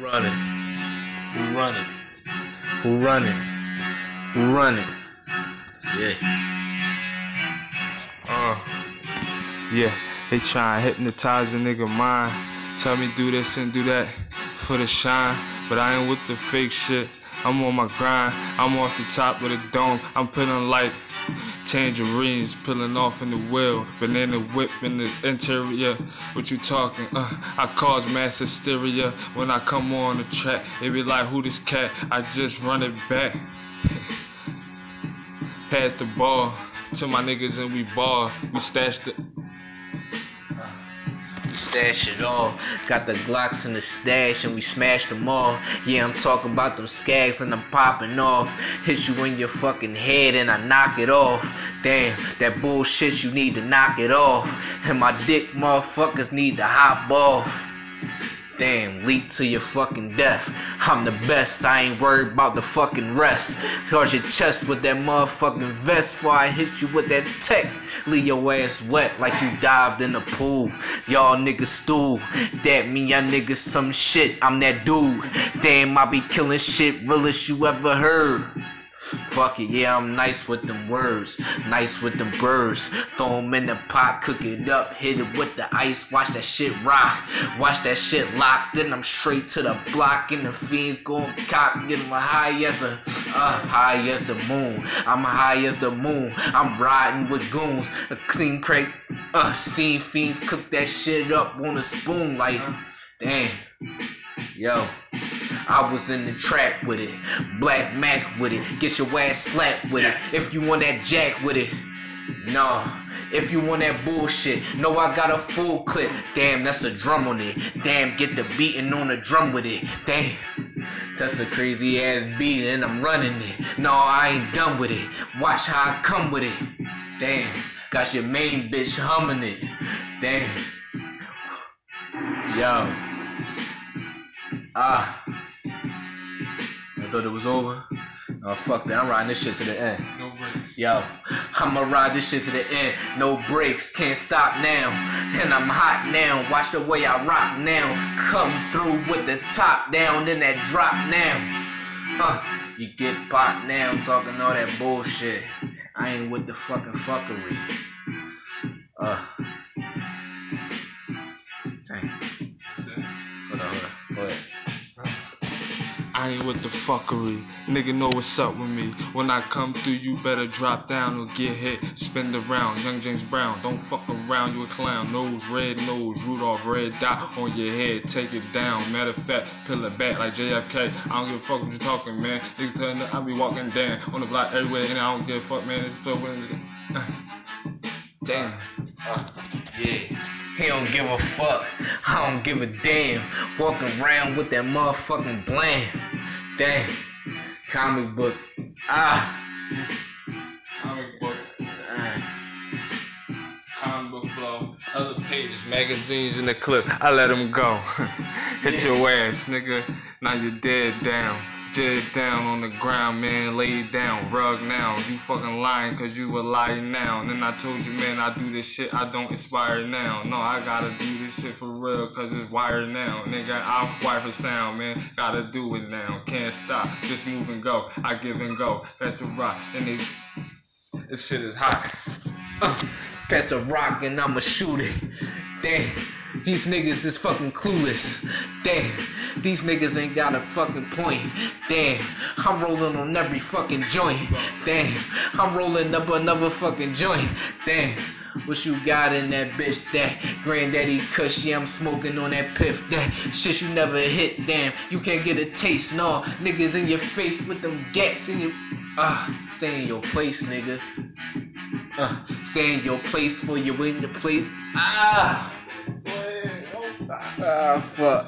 Running? Running? Running? Running? Yeah. Uh, yeah, they try and hypnotize a nigga mind. Tell me do this and do that for the shine. But I ain't with the fake shit. I'm on my grind. I'm off the top of the dome. I'm feeling like tangerines peeling off in the wheel. Banana whip in the interior. What you talking? Uh, I cause mass hysteria when I come on the track. They be like, who this cat? I just run it back. Pass the ball to my niggas and we ball. We stash the. Stash it all. Got the Glocks in the stash and we smash them all. Yeah, I'm talking about them skags and I'm popping off. Hit you in your fucking head and I knock it off. Damn, that bullshit you need to knock it off. And my dick motherfuckers need to hop off. Damn, leap to your fucking death. I'm the best, I ain't worried about the fucking rest. Charge your chest with that motherfucking vest before I hit you with that tech. Leave your ass wet like you dived in a pool. Y'all niggas stool. That mean y'all niggas some shit. I'm that dude. Damn, I be killing shit realest you ever heard. Fuck it, yeah, I'm nice with them words, nice with them birds. Throw 'em in the pot, cook it up, hit it with the ice, watch that shit rock, watch that shit lock. Then I'm straight to the block, and the fiends gon' cock, get 'em high as a, uh, high as the moon. I'm high as the moon. I'm riding with goons, a clean crate, uh, seen fiends cook that shit up on a spoon, like, damn, yo. I was in the trap with it. Black Mac with it. Get your ass slapped with it. If you want that jack with it. No. If you want that bullshit, no, I got a full clip. Damn, that's a drum on it. Damn, get the beating on the drum with it. Damn. That's a crazy ass beat and I'm running it. No, I ain't done with it. Watch how I come with it. Damn. Got your main bitch humming it. Damn. Yo. Ah. I thought it was over. Oh fuck that, I'm riding this shit to the end. No breaks. Yo, I'ma ride this shit to the end. No breaks, can't stop now. And I'm hot now. Watch the way I rock now. Come through with the top down, then that drop now. Uh, you get popped now, talking all that bullshit. I ain't with the fucking fuckery. Uh. Dang. I ain't with the fuckery. Nigga know what's up with me. When I come through, you better drop down or get hit. Spin the round, young James Brown. Don't fuck around, you a clown. Nose, red nose, Rudolph, red dot on your head. Take it down. Matter of fact, peel it back like JFK. I don't give a fuck what you talking, man. Niggas telling I be walking down on the block everywhere, and I don't give a fuck, man. It's filled with. Damn. Uh, He don't give a fuck. I don't give a damn. Walking around with that motherfucking bland. Damn. Comic book. Ah. Comic book. Comic book flow. Other pages, magazines in the clip. I let them go. Hit your ass, nigga. Now you're dead down. Dead down on the ground, man. Lay down. Rug now. You fucking lying cause you a liar now. And then I told you, man, I do this shit. I don't inspire now. No, I gotta do this shit for real cause it's wired now. Nigga, I'm wired for sound, man. Gotta do it now. Can't stop. Just move and go. I give and go. That's a rock. And it, this shit is hot. Uh, pass the rock and I'ma shoot it. Damn. These niggas is fucking clueless. Damn. These niggas ain't got a fucking point. Damn. I'm rolling on every fucking joint. Damn. I'm rolling up another fucking joint. Damn. What you got in that bitch? That granddaddy kush, yeah, I'm smoking on that piff. That shit you never hit, damn. You can't get a taste, no. Niggas in your face with them gats in your. Ah, stay in your place, nigga. Uh, stay in your place for you in your place. Ah! Ah, fuck.